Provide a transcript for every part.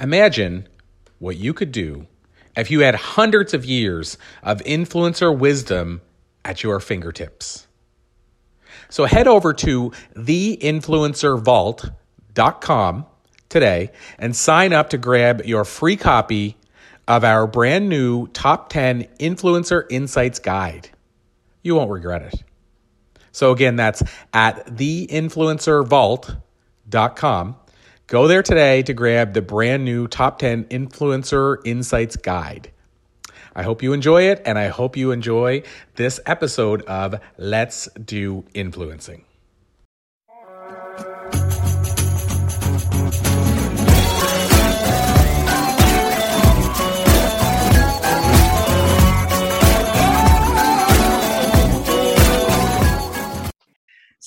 Imagine what you could do if you had hundreds of years of influencer wisdom at your fingertips. So head over to theinfluencervault.com today and sign up to grab your free copy of our brand new top 10 influencer insights guide. You won't regret it. So again, that's at theinfluencervault.com. Go there today to grab the brand new top 10 influencer insights guide. I hope you enjoy it, and I hope you enjoy this episode of Let's Do Influencing.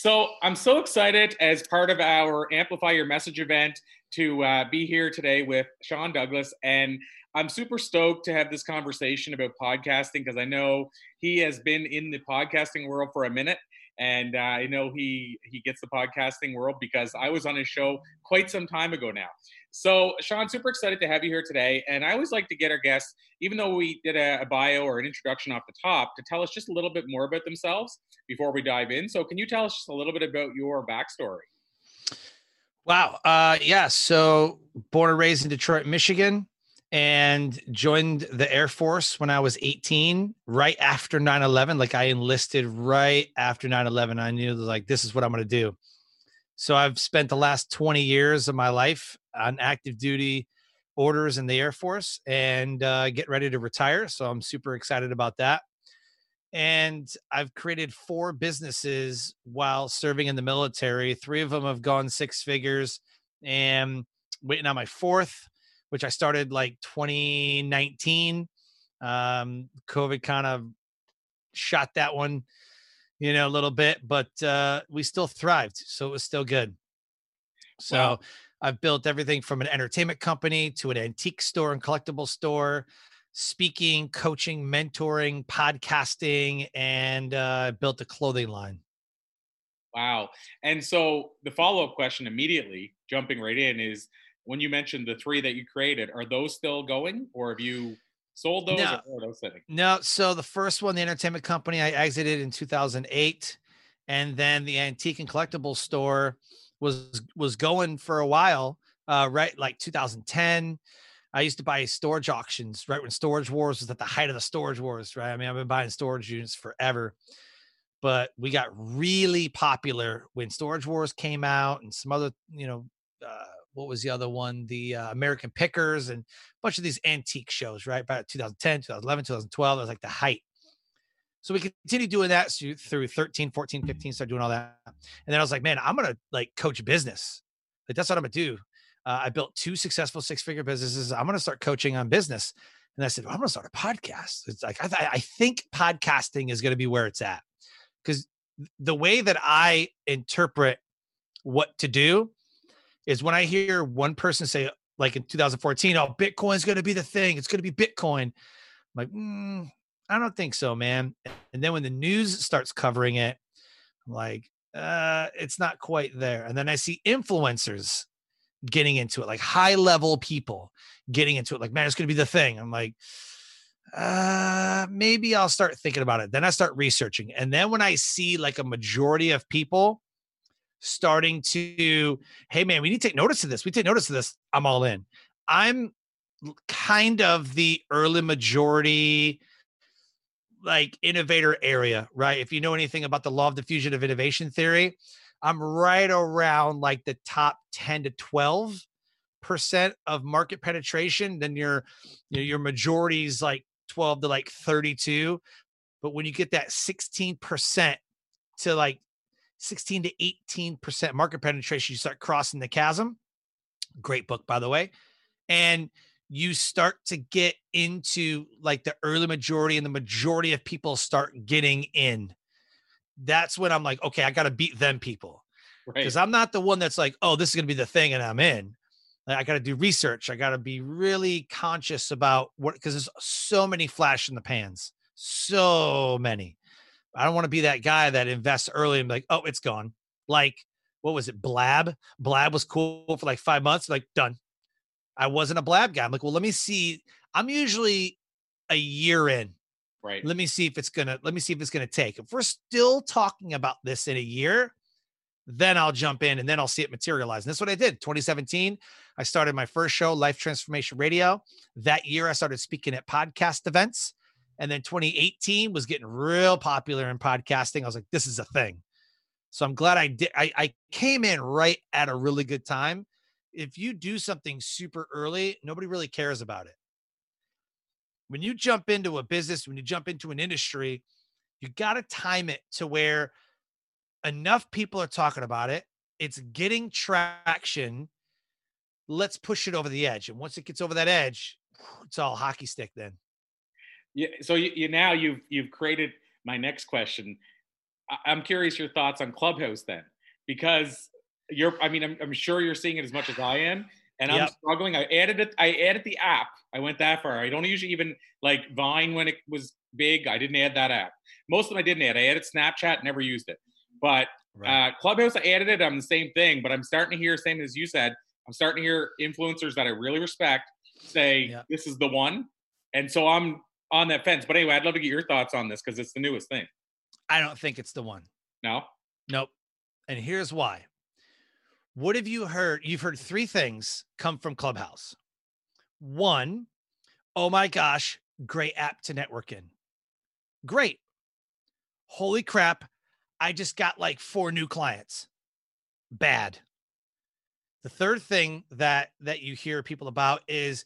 So I'm so excited as part of our Amplify Your Message event to uh, be here today with Sean Douglas. And I'm super stoked to have this conversation about podcasting because I know he has been in the podcasting world for a minute. And uh, I know he he gets the podcasting world because I was on his show quite some time ago now. So, Sean, super excited to have you here today. And I always like to get our guests, even though we did a, a, bio or an introduction off the top, to tell us just a little bit more about themselves before we dive in. So, can you tell us just a little bit about your backstory? Wow. Uh, yeah. So, born and raised in Detroit, Michigan, and joined the Air Force when I was 18, right after 9 11. Like, I enlisted right after 9 11. I knew, like, this is what I'm going to do. So I've spent the last 20 years of my life on active duty orders in the Air Force and uh, get ready to retire. So I'm super excited about that. And I've created four businesses while serving in the military. Three of them have gone six figures and waiting on my fourth, which I started like 2019. Um, COVID kind of shot that one you know, a little bit, but uh, we still thrived. So it was still good. So wow. I've built everything from an entertainment company to an antique store and collectible store, speaking, coaching, mentoring, podcasting, and uh, built a clothing line. Wow. And so the follow up question immediately, jumping right in, is when you mentioned the three that you created, are those still going or have you Sold those no, or those sitting? No. So the first one, the entertainment company, I exited in 2008, and then the antique and collectible store was was going for a while. Uh, right, like 2010. I used to buy storage auctions right when Storage Wars was at the height of the Storage Wars. Right. I mean, I've been buying storage units forever, but we got really popular when Storage Wars came out and some other, you know, uh, what was the other one? The uh, American Pickers and a bunch of these antique shows, right? About 2010, 2011, 2012. It was like the height. So we continued doing that through 13, 14, 15, started doing all that. And then I was like, man, I'm going to like coach business. Like that's what I'm going to do. Uh, I built two successful six figure businesses. I'm going to start coaching on business. And I said, well, I'm going to start a podcast. It's like, I, th- I think podcasting is going to be where it's at. Because the way that I interpret what to do is when I hear one person say, like in 2014, oh, Bitcoin's going to be the thing. It's going to be Bitcoin. I'm like, mm, I don't think so, man. And then when the news starts covering it, I'm like, uh, it's not quite there. And then I see influencers getting into it, like high level people getting into it, like, man, it's going to be the thing. I'm like, uh, maybe I'll start thinking about it. Then I start researching. And then when I see like a majority of people starting to, hey man, we need to take notice of this. We take notice of this. I'm all in. I'm kind of the early majority like innovator area, right? If you know anything about the law of diffusion of innovation theory, I'm right around like the top 10 to 12 percent of market penetration. Then your you know, your majority is like 12 to like 32. But when you get that 16 percent to like 16 to 18% market penetration, you start crossing the chasm. Great book, by the way. And you start to get into like the early majority, and the majority of people start getting in. That's when I'm like, okay, I got to beat them people. Because right. I'm not the one that's like, oh, this is going to be the thing, and I'm in. I got to do research. I got to be really conscious about what, because there's so many flash in the pans, so many. I don't want to be that guy that invests early and be like, oh, it's gone. Like, what was it? Blab. Blab was cool for like five months. Like, done. I wasn't a blab guy. I'm like, well, let me see. I'm usually a year in. Right. Let me see if it's gonna. Let me see if it's gonna take. If we're still talking about this in a year, then I'll jump in and then I'll see it materialize. And that's what I did. 2017, I started my first show, Life Transformation Radio. That year, I started speaking at podcast events. And then 2018 was getting real popular in podcasting. I was like, this is a thing. So I'm glad I did. I, I came in right at a really good time. If you do something super early, nobody really cares about it. When you jump into a business, when you jump into an industry, you got to time it to where enough people are talking about it. It's getting traction. Let's push it over the edge. And once it gets over that edge, it's all hockey stick then. Yeah. So you, you now you've you've created my next question. I, am curious your thoughts on Clubhouse then, because you're. I mean, I'm, I'm sure you're seeing it as much as I am, and yep. I'm struggling. I added it. I added the app. I went that far. I don't usually even like Vine when it was big. I didn't add that app. Most of them I didn't add. I added Snapchat. Never used it. But right. uh, Clubhouse, I added it. I'm the same thing. But I'm starting to hear, same as you said. I'm starting to hear influencers that I really respect say yeah. this is the one, and so I'm on that fence. But anyway, I'd love to get your thoughts on this because it's the newest thing. I don't think it's the one. No. Nope. And here's why. What have you heard? You've heard three things come from Clubhouse. One, oh my gosh, great app to network in. Great. Holy crap. I just got like four new clients. Bad. The third thing that that you hear people about is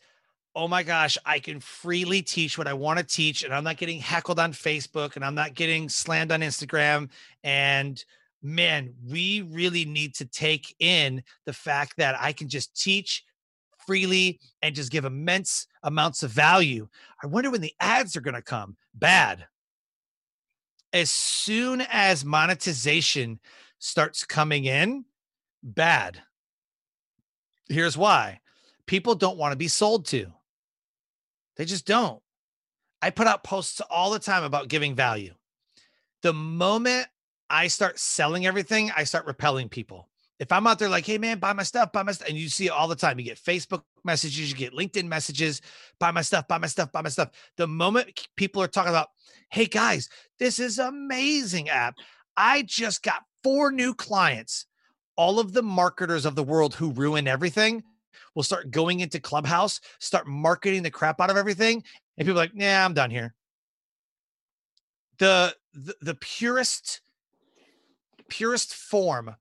oh my gosh, I can freely teach what I want to teach, and I'm not getting heckled on Facebook and I'm not getting slammed on Instagram. And man, we really need to take in the fact that I can just teach freely and just give immense amounts of value. I wonder when the ads are going to come. Bad. As soon as monetization starts coming in, bad. Here's why people don't want to be sold to. They just don't. I put out posts all the time about giving value. The moment I start selling everything, I start repelling people. If I'm out there like, hey man, buy my stuff, buy my stuff, and you see it all the time. You get Facebook messages, you get LinkedIn messages, buy my stuff, buy my stuff, buy my stuff. The moment people are talking about, hey guys, this is amazing app. I just got four new clients. All of the marketers of the world who ruin everything will start going into Clubhouse, start marketing the crap out of everything, and people like, "Yeah, I'm done here." The, the the purest purest form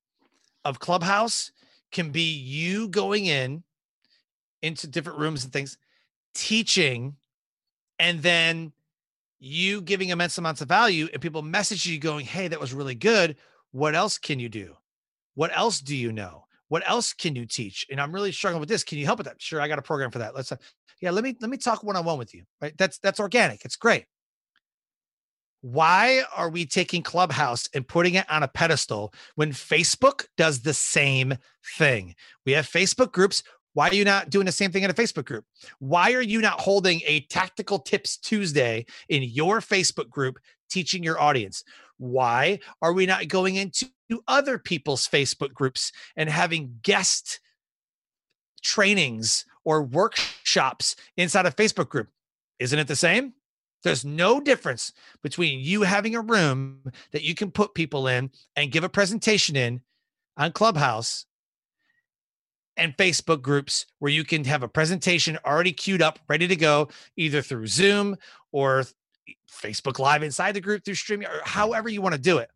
of Clubhouse can be you going in into different rooms and things, teaching, and then you giving immense amounts of value, and people message you going, "Hey, that was really good. What else can you do? What else do you know?" What else can you teach? And i'm really struggling with this can you help with that? Sure i got a program for that. Let's uh, yeah let me let me talk one-on-one with you right? That's that's organic it's great. Why are we taking clubhouse and putting it on a pedestal when facebook does the same thing? We have facebook groups why are you not doing the same thing in a Facebook group? Why are you not holding a tactical tips Tuesday in your Facebook group teaching your audience? Why are we not going into other people's Facebook groups and having guest trainings or workshops inside a Facebook group? Isn't it the same? There's no difference between you having a room that you can put people in and give a presentation in on Clubhouse and Facebook groups where you can have a presentation already queued up, ready to go, either through Zoom or Facebook Live inside the group through streaming or however you want to do it.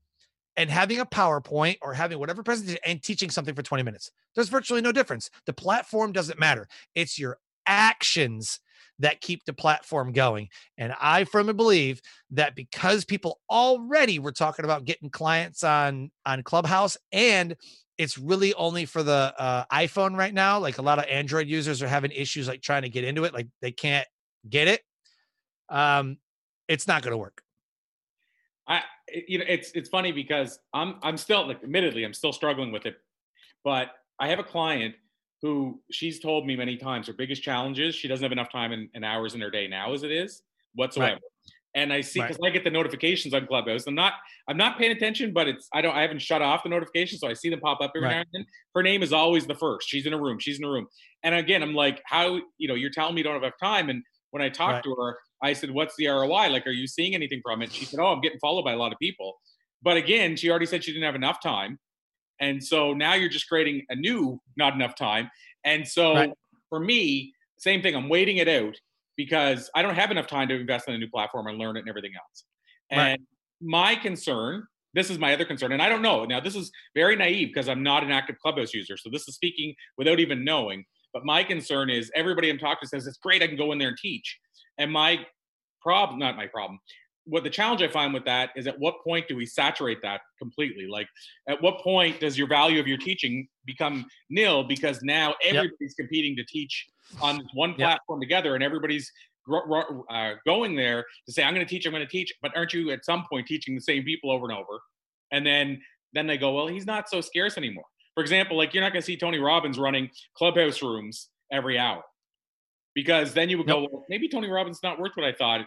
And having a PowerPoint or having whatever presentation and teaching something for 20 minutes. There's virtually no difference. The platform doesn't matter. It's your actions that keep the platform going. And I firmly believe that because people already were talking about getting clients on on Clubhouse and it's really only for the uh, iPhone right now. Like a lot of Android users are having issues like trying to get into it, like they can't get it. Um, it's not going to work. I, you know, it's it's funny because I'm I'm still like, admittedly, I'm still struggling with it, but I have a client who she's told me many times her biggest challenge is she doesn't have enough time and, and hours in her day now as it is whatsoever. Right. and I see because right. I get the notifications on Clubhouse. I'm not I'm not paying attention, but it's I don't I haven't shut off the notifications, so I see them pop up every right. now and then. Her name is always the first. She's in a room. She's in a room. And again, I'm like, how you know you're telling me you don't have enough time. And when I talk to her, I said, "What's the ROI? Like, are you seeing anything from it?" She said, "Oh, I'm getting followed by a lot of people." But again, she already said she didn't have enough time, and so now you're just creating a new not enough time. And so for me, same thing. I'm waiting it out because I don't have enough time to invest in a new platform and learn it and everything else. And right. my concern, this is my other concern, and I don't know. Now, this is very naive because I'm not an active Clubhouse user. So this is speaking without even knowing. But my concern is everybody I'm talking to says it's great, I can go in there and teach. And my problem, not my problem, what the challenge I find with that is at what point do we saturate that completely? Like, at what point does your value of your teaching become nil because now everybody's yep. competing to teach on one platform yep. together and everybody's uh, going there to say, I'm going to teach, I'm going to teach, but aren't you at some point teaching the same people over and over? And then then they go, well, he's not so scarce anymore. For example, like you're not going to see Tony Robbins running clubhouse rooms every hour because then you would nope. go, well, maybe Tony Robbins not worth what I thought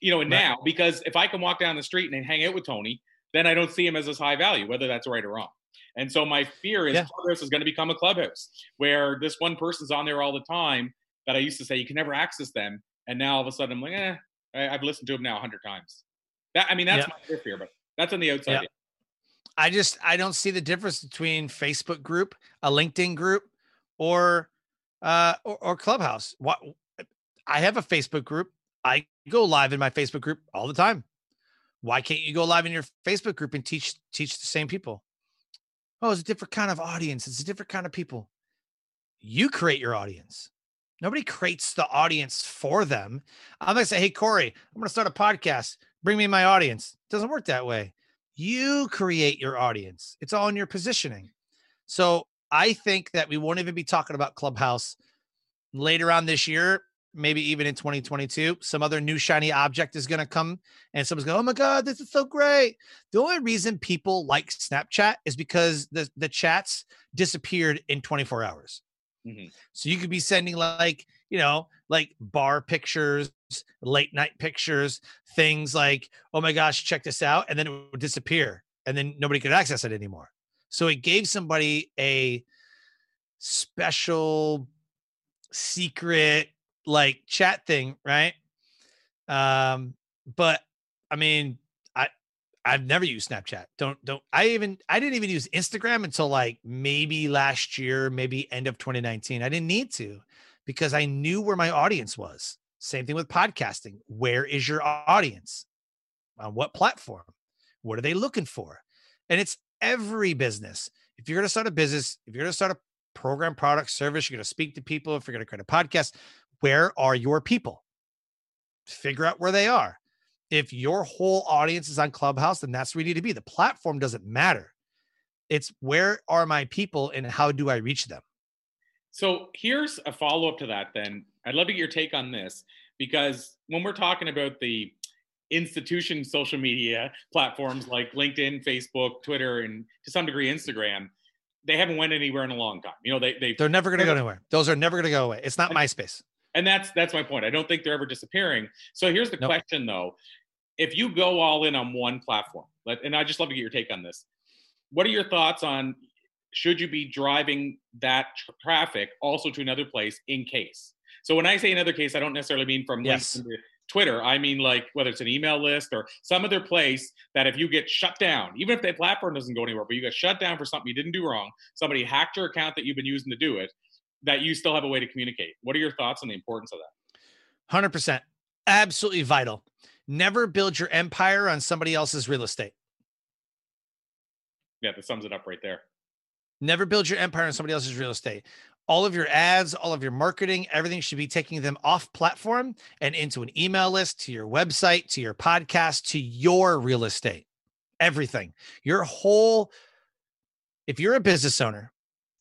you know, and right. now because if I can walk down the street and hang out with Tony, then I don't see him as this high value, whether that's right or wrong. And so my fear is yeah. Clubhouse is going to become a clubhouse where this one person's on there all the time that I used to say you can never access them, and now all of a sudden I'm like, eh, I, have listened to him now a hundred times. That I mean, that's yeah. my fear, but that's on the outside. Yeah. I just I don't see the difference between Facebook group, a LinkedIn group, or uh or, or Clubhouse. What I have a Facebook group. I go live in my Facebook group all the time. Why can't you go live in your Facebook group and teach teach the same people? Oh, it's a different kind of audience. It's a different kind of people. You create your audience. Nobody creates the audience for them. I'm gonna say, hey Corey, I'm gonna start a podcast. Bring me my audience. It doesn't work that way. You create your audience. It's all in your positioning. So I think that we won't even be talking about Clubhouse later on this year maybe even in 2022, some other new shiny object is going to come and someone's going, Oh my God, this is so great. The only reason people like Snapchat is because the, the chats disappeared in 24 hours. Mm-hmm. So you could be sending like, you know, like bar pictures, late night pictures, things like, oh my gosh, check this out. And then it would disappear and then nobody could access it anymore. So it gave somebody a special secret like chat thing, right? Um, but I mean, I I've never used Snapchat. Don't don't I even I didn't even use Instagram until like maybe last year, maybe end of 2019. I didn't need to because I knew where my audience was. Same thing with podcasting. Where is your audience? On what platform? What are they looking for? And it's every business. If you're going to start a business, if you're going to start a program, product, service, you're going to speak to people, if you're going to create a podcast, where are your people? Figure out where they are. If your whole audience is on Clubhouse, then that's where you need to be. The platform doesn't matter. It's where are my people and how do I reach them? So here's a follow up to that, then. I'd love to get your take on this because when we're talking about the institution social media platforms like LinkedIn, Facebook, Twitter, and to some degree Instagram, they haven't went anywhere in a long time. You know, they they they're never going to go anywhere. Those are never going to go away. It's not MySpace and that's that's my point. I don't think they're ever disappearing. So here's the nope. question though: If you go all in on one platform, and I just love to get your take on this. What are your thoughts on should you be driving that tr- traffic also to another place in case? So when I say another case, I don't necessarily mean from yes. Twitter. I mean like whether it's an email list or some other place that if you get shut down, even if the platform doesn't go anywhere, but you get shut down for something you didn't do wrong, somebody hacked your account that you've been using to do it, that you still have a way to communicate. What are your thoughts on the importance of that? 100%. Absolutely vital. Never build your empire on somebody else's real estate. Yeah, that sums it up right there. Never build your empire on somebody else's real estate. All of your ads, all of your marketing, everything should be taking them off platform and into an email list, to your website, to your podcast, to your real estate. Everything. Your whole, if you're a business owner,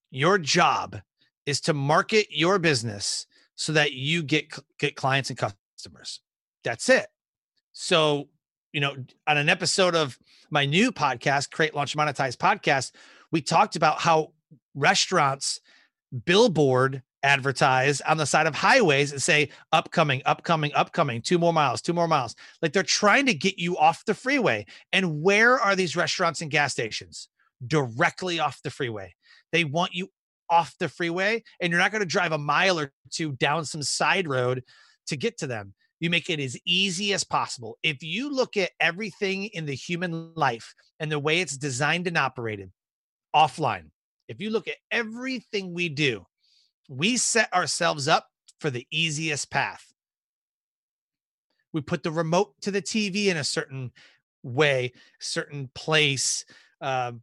your job is to market your business so that you get get clients and customers. That's it. So, you know, on an episode of my new podcast, Create Launch Monetize podcast, we talked about how restaurants billboard advertise on the side of highways and say upcoming upcoming upcoming two more miles two more miles. Like they're trying to get you off the freeway. And where are these restaurants and gas stations? Directly off the freeway. They want you off the freeway and you're not going to drive a mile or two down some side road to get to them. You make it as easy as possible. If you look at everything in the human life and the way it's designed and operated offline if you look at everything we do we set ourselves up for the easiest path. We put the remote to the TV in a certain way, certain place, um,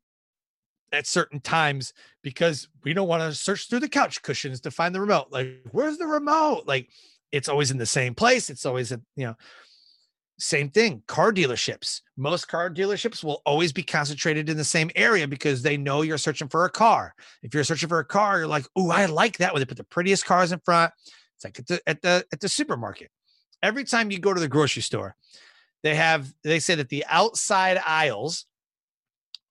at certain times because we don't want to search through the couch cushions to find the remote. Like, where's the remote? Like, it's always in the same place. It's always, a, you know, same thing, car dealerships. Most car dealerships will always be concentrated in the same area because they know you're searching for a car. If you're searching for a car, you're like, "Oh, I like that." Where they put the prettiest cars in front. It's like at the at the at the supermarket. Every time you go to the grocery store, they have they say that the outside aisles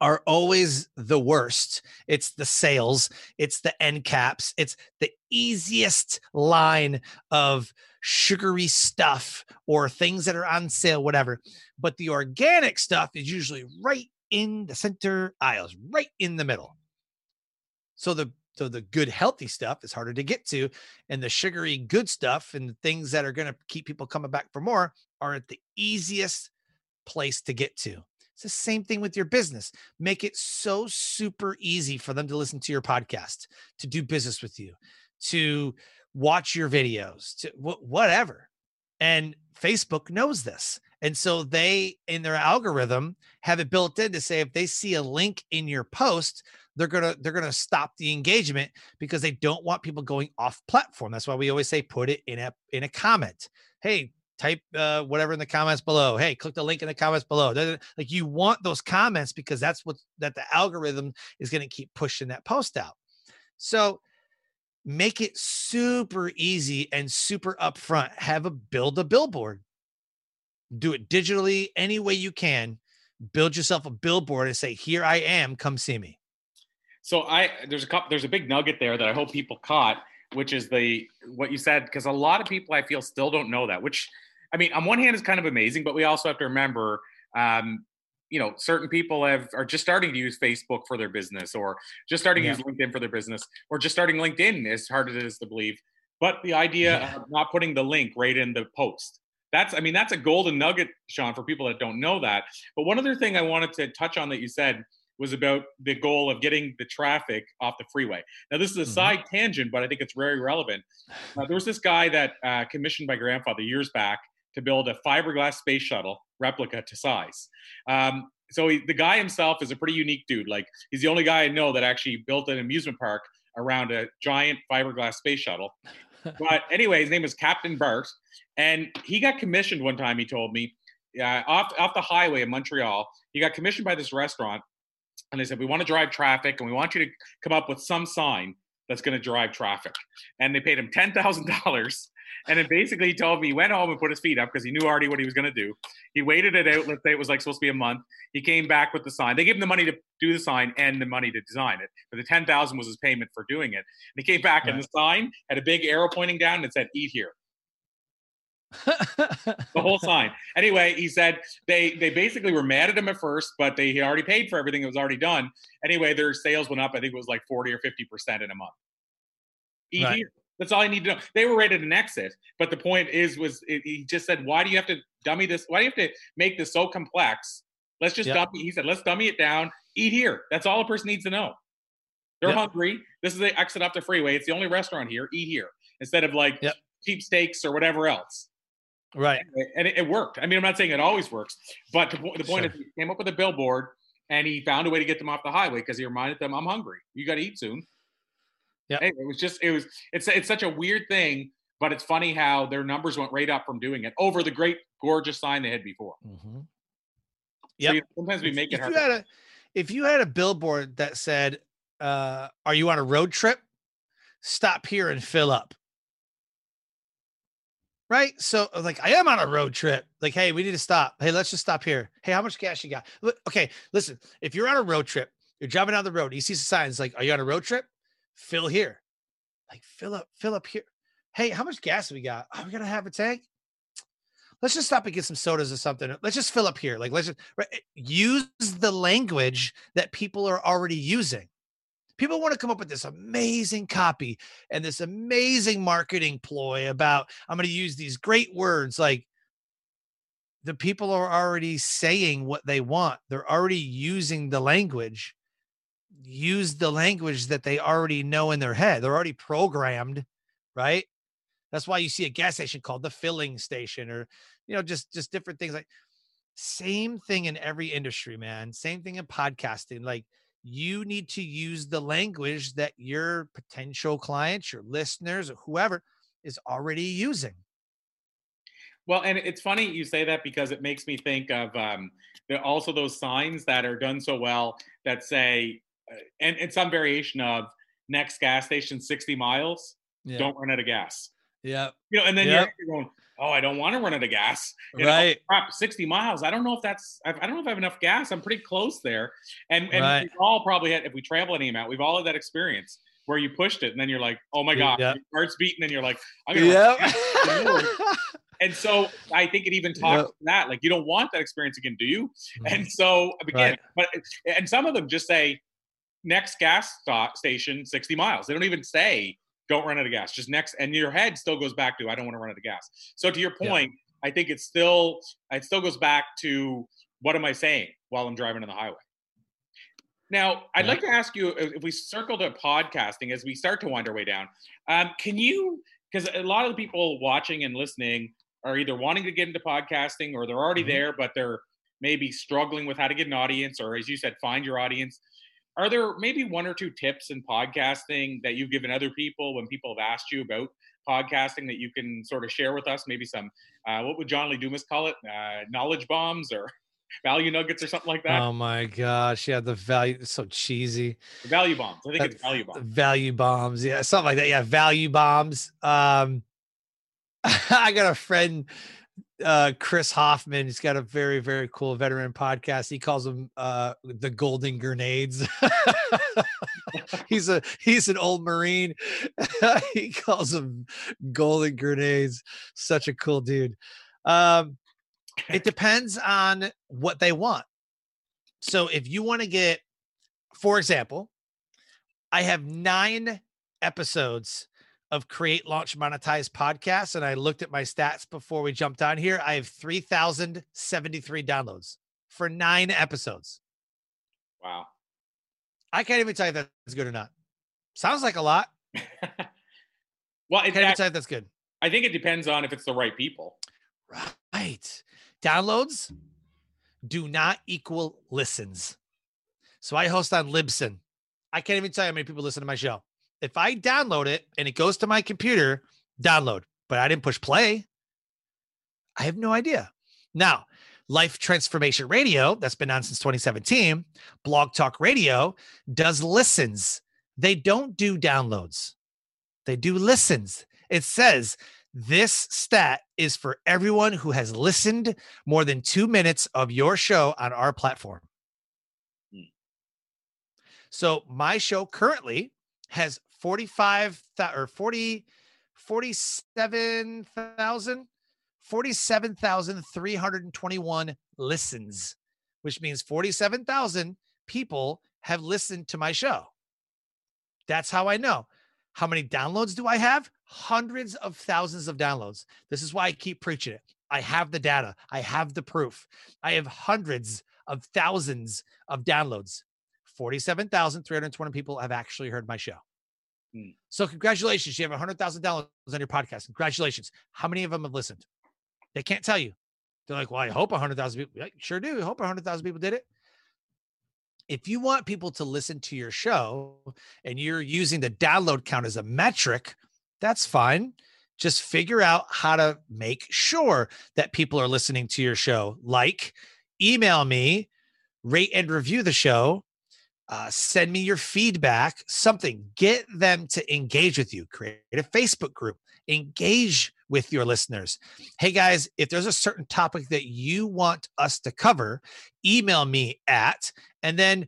are always the worst. It's the sales, it's the end caps, it's the easiest line of sugary stuff or things that are on sale, whatever. But the organic stuff is usually right in the center aisles, right in the middle. So the so the good healthy stuff is harder to get to and the sugary good stuff and the things that are going to keep people coming back for more are at the easiest place to get to the same thing with your business. Make it so super easy for them to listen to your podcast, to do business with you, to watch your videos, to wh- whatever. And Facebook knows this. And so they, in their algorithm, have it built in to say if they see a link in your post, they're gonna they're gonna stop the engagement because they don't want people going off platform. That's why we always say put it in a in a comment. Hey, type uh, whatever in the comments below. Hey, click the link in the comments below. Like you want those comments because that's what that the algorithm is going to keep pushing that post out. So make it super easy and super upfront. Have a build a billboard. Do it digitally any way you can. Build yourself a billboard and say, "Here I am. Come see me." So I there's a couple there's a big nugget there that I hope people caught which is the what you said because a lot of people I feel still don't know that. Which I mean, on one hand is kind of amazing, but we also have to remember, um, you know, certain people have are just starting to use Facebook for their business, or just starting yeah. to use LinkedIn for their business, or just starting LinkedIn. As hard as it is to believe, but the idea yeah. of not putting the link right in the post. That's, I mean, that's a golden nugget, Sean, for people that don't know that. But one other thing I wanted to touch on that you said was about the goal of getting the traffic off the freeway. Now, this is a mm-hmm. side tangent, but I think it's very relevant. Uh, there was this guy that uh, commissioned my grandfather years back to build a fiberglass space shuttle replica to size. Um, so he, the guy himself is a pretty unique dude. Like he's the only guy I know that actually built an amusement park around a giant fiberglass space shuttle. but anyway, his name is Captain Bart, and he got commissioned one time. He told me uh, off off the highway in Montreal. He got commissioned by this restaurant and they said we want to drive traffic and we want you to come up with some sign that's going to drive traffic. And they paid him $10000 and then basically he told me he went home and put his feet up because he knew already what he was going to do. He waited it out let's say it was like supposed to be a month. He came back with the sign. They gave him the money to do the sign and the money to design it but the 10000 was his payment for doing it. And he came back right. and the sign had a big arrow pointing down and it said eat here the whole sign. Anyway, he said they they basically were mad at him at first, but they had already paid for everything that was already done. Anyway, their sales went up. I think it was like forty or fifty percent in a month. Eat right. here. That's all I need to know. They were rated an exit, but the point is, was it, he just said, "Why do you have to dummy this? Why do you have to make this so complex? Let's just yep. dummy." He said, "Let's dummy it down. Eat here. That's all a person needs to know. They're yep. hungry. This is the exit off the freeway. It's the only restaurant here. Eat here instead of like yep. cheap steaks or whatever else." Right. And it, it, worked. I mean, I'm not saying it always works, but the, the point sure. is, he came up with a billboard and he found a way to get them off the highway because he reminded them, "I'm hungry. You got to eat soon." Yeah. Anyway, it was just it was it's it's such a weird thing, but it's funny how their numbers went right up from doing it over the great gorgeous sign they had before. Mm-hmm. Yeah. So, sometimes we make if it hard. You had a, if you had a billboard that said, uh, "Are you on a road trip? Stop here and fill up." Right? So uh, like I am on a road trip. Like, hey, we need to stop. Hey, let's just stop here. Hey, how much gas you got? Okay, listen, if you're on a road trip, you're driving down the road, you see signs like, are you on a road trip? Fill here. like fill up, fill up here. Hey, how much gas we got? Oh, we gonna have a tank. Let's just stop and get some sodas or something. Let's just fill up here. Like, let's just right, eh, use the language that people are already using. People want to come up with this amazing copy and this amazing marketing ploy about, I'm going to use these great words. Like, the people are already saying what they want, they're already using the language. Use the language that they already know in their head. They're already programmed, right? That's why you see a gas station called the filling station or you know just just different things like same thing in every industry, man. Same thing in podcasting. Like you need to use the language that your potential clients, your listeners, or whoever is already using. Well, and it's funny you say that because it makes me think of um, also those signs that are done so well that say, uh, and, and some variation of next gas station 60 miles, yeah. don't run out of gas. Yeah. You know, and then yep. you're going, oh, I don't want to run out of gas. You right. Know, crap, 60 miles. I don't know if that's, I don't know if I have enough gas. I'm pretty close there. And, and right. we've all probably had, if we travel any amount, we've all had that experience where you pushed it and then you're like, oh my God, yep. your heart's beating and you're like, I'm going to. And so I think it even talks yep. to that. Like you don't want that experience again, do you? Mm-hmm. And so again, right. but and some of them just say next gas stop station 60 miles. They don't even say don't run out of gas. Just next, and your head still goes back to I don't want to run out of gas. So to your point, yeah. I think it's still it still goes back to what am I saying while I'm driving on the highway. Now, I'd yeah. like to ask you if we circle to podcasting as we start to wind our way down. Um, can you, because a lot of the people watching and listening are either wanting to get into podcasting or they're already mm-hmm. there, but they're maybe struggling with how to get an audience, or as you said, find your audience. Are there maybe one or two tips in podcasting that you've given other people when people have asked you about podcasting that you can sort of share with us? Maybe some, uh, what would John Lee Dumas call it? Uh, knowledge bombs or value nuggets or something like that? Oh my gosh. Yeah. The value, so cheesy. The value bombs. I think uh, it's value bombs. Value bombs. Yeah. Something like that. Yeah. Value bombs. Um, I got a friend uh, Chris Hoffman. He's got a very, very cool veteran podcast. He calls them uh, the Golden Grenades. he's a he's an old Marine. he calls them Golden Grenades. Such a cool dude. Um, it depends on what they want. So if you want to get, for example, I have nine episodes of create launch monetize podcasts and i looked at my stats before we jumped on here. I have 3073 downloads for nine episodes. Wow. I can't even tell you if that's good or not. Sounds like a lot. Well I can't even tell you that's good. I think it depends on if it's the right people. Right. Downloads do not equal listens. So i host on libsyn. I can't even tell you how many people listen to my show if I download it and it goes to my computer, download, but I didn't push play, I have no idea. Now, Life Transformation Radio, that's been on since 2017, Blog Talk Radio does listens. They don't do downloads, they do listens. It says this stat is for everyone who has listened more than two minutes of your show on our platform. Hmm. So, my show currently has 45 or 40 47,000 47,321 listens, which means 47,000 people have listened to my show. That's how I know. How many downloads do I have? Hundreds of thousands of downloads. This is why I keep preaching it. I have the data, I have the proof. I have hundreds of thousands of downloads. 47,320 people have actually heard my show. Mm. So congratulations, you have 100,000 downloads on your podcast. Congratulations. How many of them have listened? They can't tell you. They're like, well, I hope 100,000 people. Sure do. I hope 100,000 people did it. If you want people to listen to your show and you're using the download count as a metric, that's fine. Just figure out how to make sure that people are listening to your show. Like, email me, rate and review the show, uh, send me your feedback, something, get them to engage with you. Create a Facebook group, engage with your listeners. Hey guys, if there's a certain topic that you want us to cover, email me at and then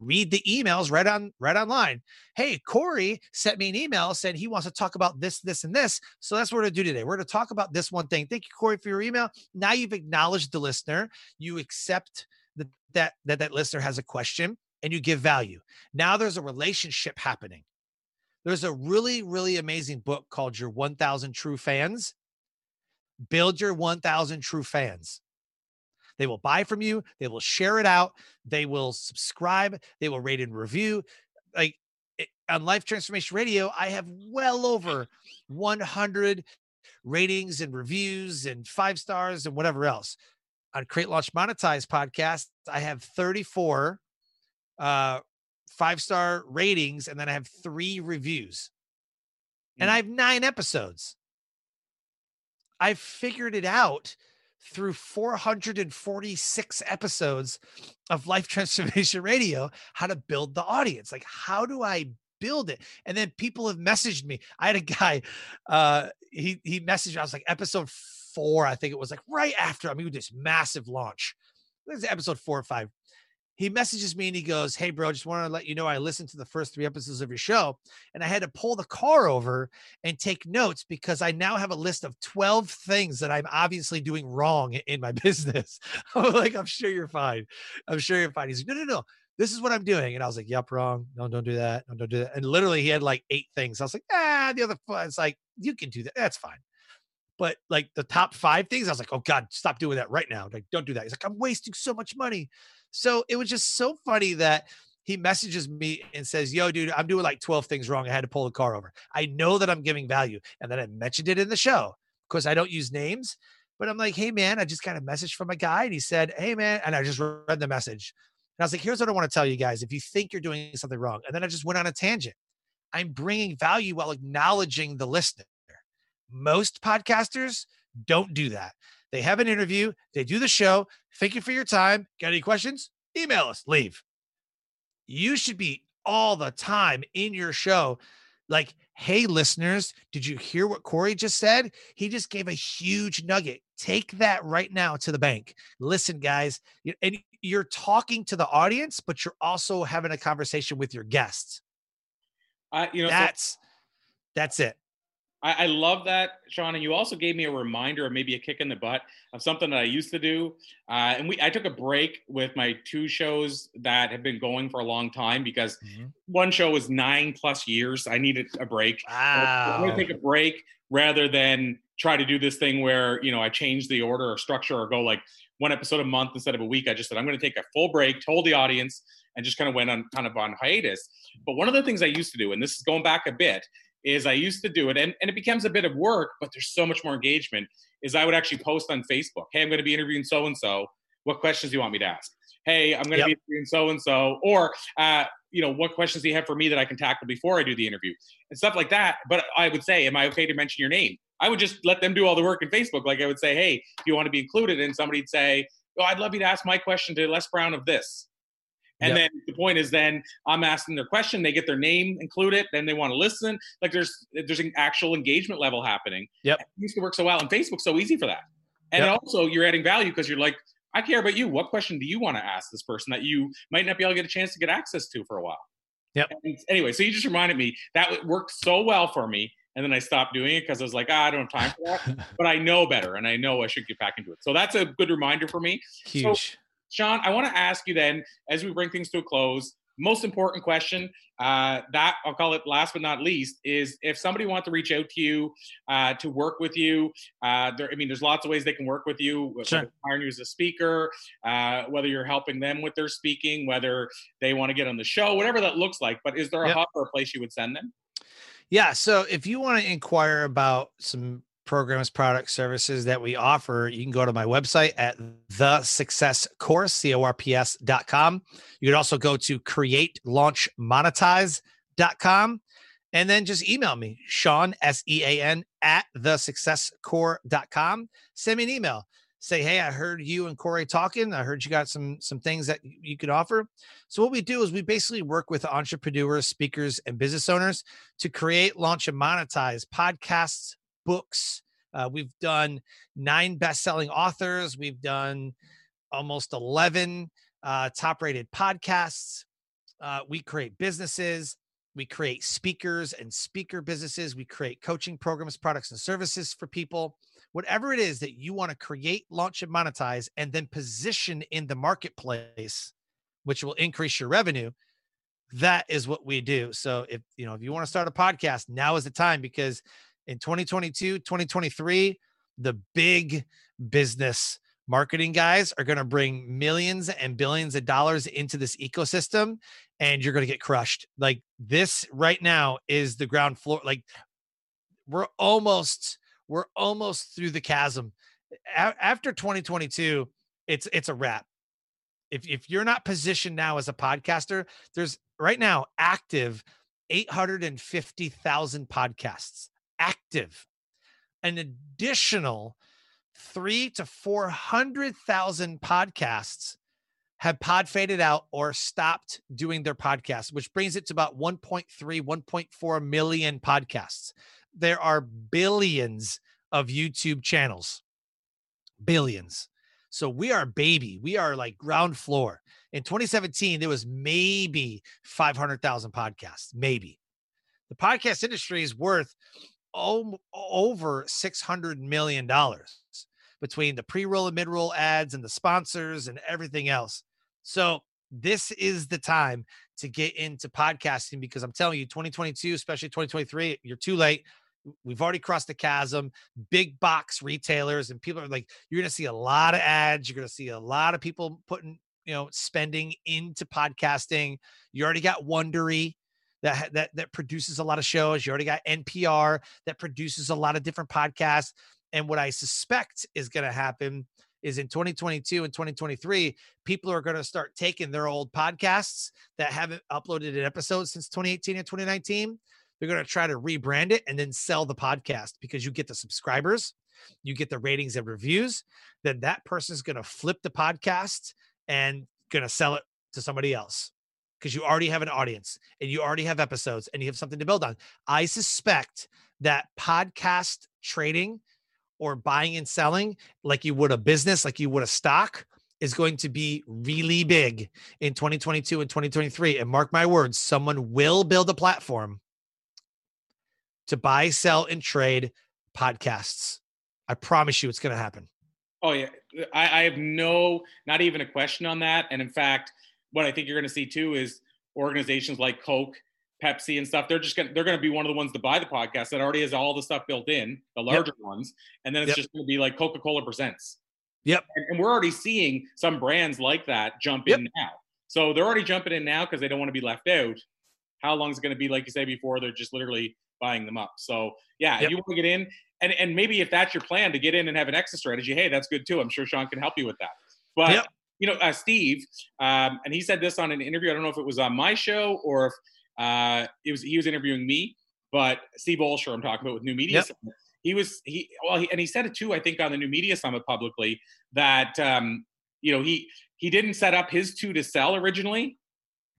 read the emails right on right online. Hey, Corey sent me an email saying he wants to talk about this, this, and this. So that's what we're gonna do today. We're gonna talk about this one thing. Thank you, Corey, for your email. Now you've acknowledged the listener. You accept that that that, that listener has a question and you give value. Now there's a relationship happening. There's a really, really amazing book called Your 1000 True Fans. Build your 1000 true fans. They will buy from you, they will share it out, they will subscribe, they will rate and review. Like on Life Transformation Radio, I have well over 100 ratings and reviews and five stars and whatever else. On Create Launch Monetize podcast, I have 34 uh, five star ratings and then I have three reviews. And I have nine episodes. I've figured it out through 446 episodes of Life Transformation Radio how to build the audience. Like, how do I build it? And then people have messaged me. I had a guy, uh, he he messaged, me. I was like, episode four, I think it was like right after I mean this massive launch. This is episode four or five he messages me and he goes, Hey, bro, just want to let you know I listened to the first three episodes of your show and I had to pull the car over and take notes because I now have a list of 12 things that I'm obviously doing wrong in my business. I'm like, I'm sure you're fine. I'm sure you're fine. He's like, No, no, no. This is what I'm doing. And I was like, Yep, wrong. No, don't do that. No, don't do that. And literally, he had like eight things. I was like, Ah, the other, it's like, you can do that. That's fine. But like the top five things, I was like, Oh God, stop doing that right now. Like, don't do that. He's like, I'm wasting so much money. So it was just so funny that he messages me and says, Yo, dude, I'm doing like 12 things wrong. I had to pull the car over. I know that I'm giving value. And then I mentioned it in the show. because I don't use names, but I'm like, Hey, man, I just got a message from a guy. And he said, Hey, man. And I just read the message. And I was like, Here's what I want to tell you guys. If you think you're doing something wrong, and then I just went on a tangent. I'm bringing value while acknowledging the listener. Most podcasters don't do that. They have an interview, they do the show. Thank you for your time. Got any questions? Email us, leave. You should be all the time in your show. Like, hey, listeners, did you hear what Corey just said? He just gave a huge nugget. Take that right now to the bank. Listen, guys, and you're talking to the audience, but you're also having a conversation with your guests. Uh, you know, that's so- that's it. I, I, love that, Sean. And you also gave me a reminder, or maybe a kick in the butt, of something that I used to do. Uh, and we, I took a break with my two shows that have been going for a long time because mm-hmm. one show was nine plus years. I needed a break. Wow. I'm to take a break rather than try to do this thing where you know I change the order or structure or go like one episode a month instead of a week. I just said I'm going to take a full break, told the audience, and just kind of went on kind of on hiatus. But one of the things I used to do, and this is going back a bit, is I used to do it, and, and it becomes a bit of work, but there's so much more engagement. Is I would actually post on Facebook, hey, I'm going to be interviewing so and so. What questions do you want me to ask? Hey, I'm going to yep. be interviewing so and so, or uh, you know, what questions do you have for me that I can tackle before I do the interview and stuff like that. But I would say, am I okay to mention your name? I would just let them do all the work in Facebook. Like I would say, hey, do you want to be included? And somebody'd say, oh, I'd love you to ask my question to Les Brown of this. And yep. then the point is, then I'm asking their question. They get their name included. Then they want to listen. Like there's there's an actual engagement level happening. Yep. It used to work so well, and Facebook's so easy for that. And yep. also, you're adding value because you're like, I care about you. What question do you want to ask this person that you might not be able to get a chance to get access to for a while? Yep. And anyway, so you just reminded me that worked so well for me. And then I stopped doing it because I was like, ah, I don't have time for that. but I know better and I know I should get back into it. So that's a good reminder for me. Huge. So, Sean, I want to ask you then, as we bring things to a close, most important question uh, that I'll call it last but not least is if somebody wants to reach out to you uh, to work with you. Uh, there, I mean, there's lots of ways they can work with you. Sure. Hiring you as a speaker, uh, whether you're helping them with their speaking, whether they want to get on the show, whatever that looks like. But is there a yep. hub or a place you would send them? Yeah. So if you want to inquire about some programs, products, services that we offer, you can go to my website at the success course, C-O-R-P-S dot com. You could also go to create launch monetize dot com and then just email me, Sean, S-E-A-N at the success corps dot com. Send me an email. Say, hey, I heard you and Corey talking. I heard you got some some things that you could offer. So what we do is we basically work with entrepreneurs, speakers, and business owners to create, launch, and monetize podcasts, books. Uh, we've done nine best-selling authors. We've done almost 11 uh, top-rated podcasts. Uh, we create businesses, we create speakers and speaker businesses, we create coaching programs, products, and services for people. Whatever it is that you want to create, launch, and monetize, and then position in the marketplace, which will increase your revenue. That is what we do. So if you know if you want to start a podcast, now is the time because in 2022, 2023, the big business marketing guys are going to bring millions and billions of dollars into this ecosystem and you're going to get crushed. Like this right now is the ground floor. Like we're almost we're almost through the chasm. A- after 2022, it's it's a wrap. If if you're not positioned now as a podcaster, there's right now active 850,000 podcasts active. An additional three to 400,000 podcasts have pod faded out or stopped doing their podcast, which brings it to about 1.3, 1.4 million podcasts. There are billions of YouTube channels, billions. So we are baby. We are like ground floor. In 2017, there was maybe 500,000 podcasts, maybe. The podcast industry is worth over $600 million between the pre-roll and mid-roll ads and the sponsors and everything else. So this is the time to get into podcasting because I'm telling you, 2022, especially 2023, you're too late. We've already crossed the chasm. Big box retailers and people are like, you're going to see a lot of ads. You're going to see a lot of people putting, you know, spending into podcasting. You already got Wondery that that that produces a lot of shows. You already got NPR that produces a lot of different podcasts. And what I suspect is going to happen is in 2022 and 2023, people are going to start taking their old podcasts that haven't uploaded an episode since 2018 and 2019. They're going to try to rebrand it and then sell the podcast because you get the subscribers, you get the ratings and reviews. Then that person's going to flip the podcast and going to sell it to somebody else because you already have an audience and you already have episodes and you have something to build on. I suspect that podcast trading or buying and selling like you would a business, like you would a stock, is going to be really big in 2022 and 2023. And mark my words, someone will build a platform to buy, sell, and trade podcasts. I promise you it's going to happen. Oh, yeah. I, I have no, not even a question on that. And in fact, what I think you're going to see too is organizations like Coke Pepsi and stuff, they're just gonna they're gonna be one of the ones to buy the podcast that already has all the stuff built in, the larger yep. ones, and then it's yep. just gonna be like Coca Cola presents. Yep. And, and, we're already seeing some brands like that jump yep. in now. So they're already jumping in now because they don't want to be left out. How long is it going to be, like you say before, they're just literally buying them up. So yeah, if you want to get in, and and maybe if that's your plan to get in and have an exit strategy, hey, that's good too. I'm sure Sean can help you with that. But you know, uh, Steve, um, and he said this on an interview. I don't know if it was on my show or if uh, it was he was interviewing me, but Steve Olsher, I'm talking about with New Media yep. Summit. He was he well, he, and he said it too. I think on the New Media Summit publicly that um, you know he he didn't set up his two to sell originally,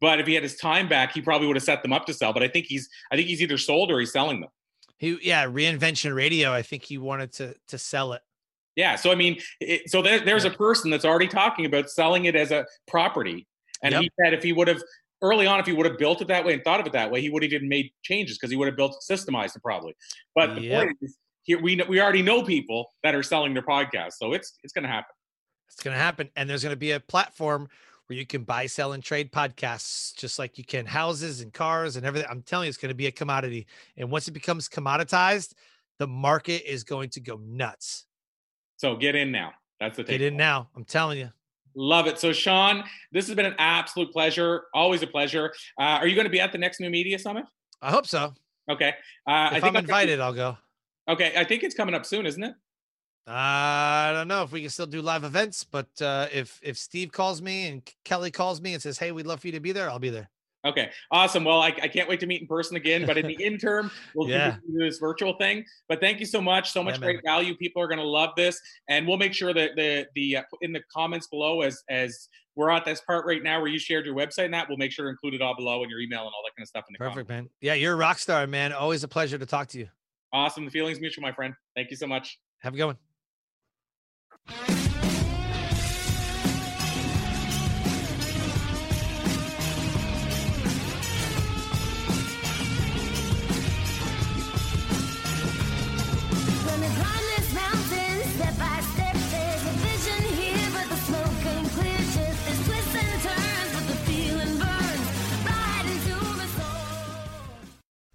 but if he had his time back, he probably would have set them up to sell. But I think he's I think he's either sold or he's selling them. He yeah, reinvention radio. I think he wanted to to sell it. Yeah, so I mean, it, so there, there's a person that's already talking about selling it as a property, and yep. he said if he would have early on, if he would have built it that way and thought of it that way, he would have even made changes because he would have built systemized it probably. But the yep. point is, here we we already know people that are selling their podcasts, so it's it's going to happen. It's going to happen, and there's going to be a platform where you can buy, sell, and trade podcasts, just like you can houses and cars and everything. I'm telling you, it's going to be a commodity, and once it becomes commoditized, the market is going to go nuts. So get in now. That's the take. get in now. I'm telling you. Love it. So, Sean, this has been an absolute pleasure. Always a pleasure. Uh, are you going to be at the next New Media Summit? I hope so. Okay. Uh, if I think I'm invited, I'll go. Okay. I think it's coming up soon, isn't it? I don't know if we can still do live events, but uh, if if Steve calls me and Kelly calls me and says, "Hey, we'd love for you to be there," I'll be there. Okay, awesome. Well, I, I can't wait to meet in person again. But in the interim, we'll yeah. do this virtual thing. But thank you so much. So much yeah, great value. People are going to love this, and we'll make sure that the the uh, in the comments below as as we're at this part right now where you shared your website and that we'll make sure to include it all below and your email and all that kind of stuff in the perfect comments. man yeah you're a rock star man always a pleasure to talk to you awesome the feelings mutual my friend thank you so much have a good one